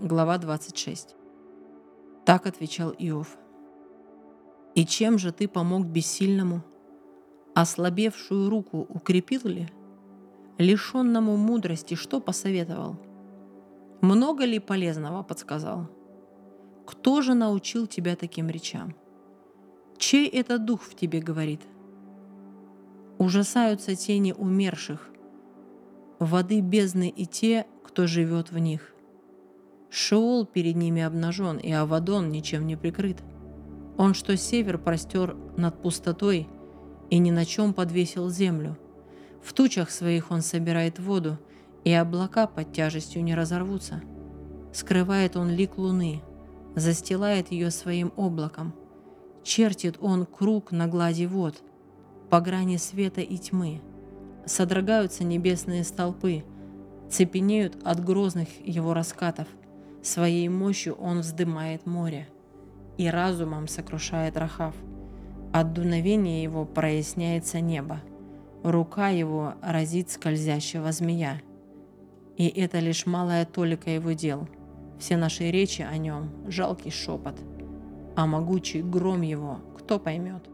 Глава 26. Так отвечал Иов. «И чем же ты помог бессильному? Ослабевшую руку укрепил ли? Лишенному мудрости что посоветовал? Много ли полезного подсказал? Кто же научил тебя таким речам? Чей это дух в тебе говорит? Ужасаются тени умерших, воды бездны и те, кто живет в них. Шеол перед ними обнажен, и Авадон ничем не прикрыт. Он, что север простер над пустотой и ни на чем подвесил землю. В тучах своих он собирает воду, и облака под тяжестью не разорвутся. Скрывает он лик луны, застилает ее своим облаком. Чертит он круг на глади вод, по грани света и тьмы. Содрогаются небесные столпы, цепенеют от грозных его раскатов. Своей мощью он вздымает море и разумом сокрушает Рахав. От дуновения его проясняется небо. Рука его разит скользящего змея. И это лишь малая толика его дел. Все наши речи о нем – жалкий шепот. А могучий гром его кто поймет?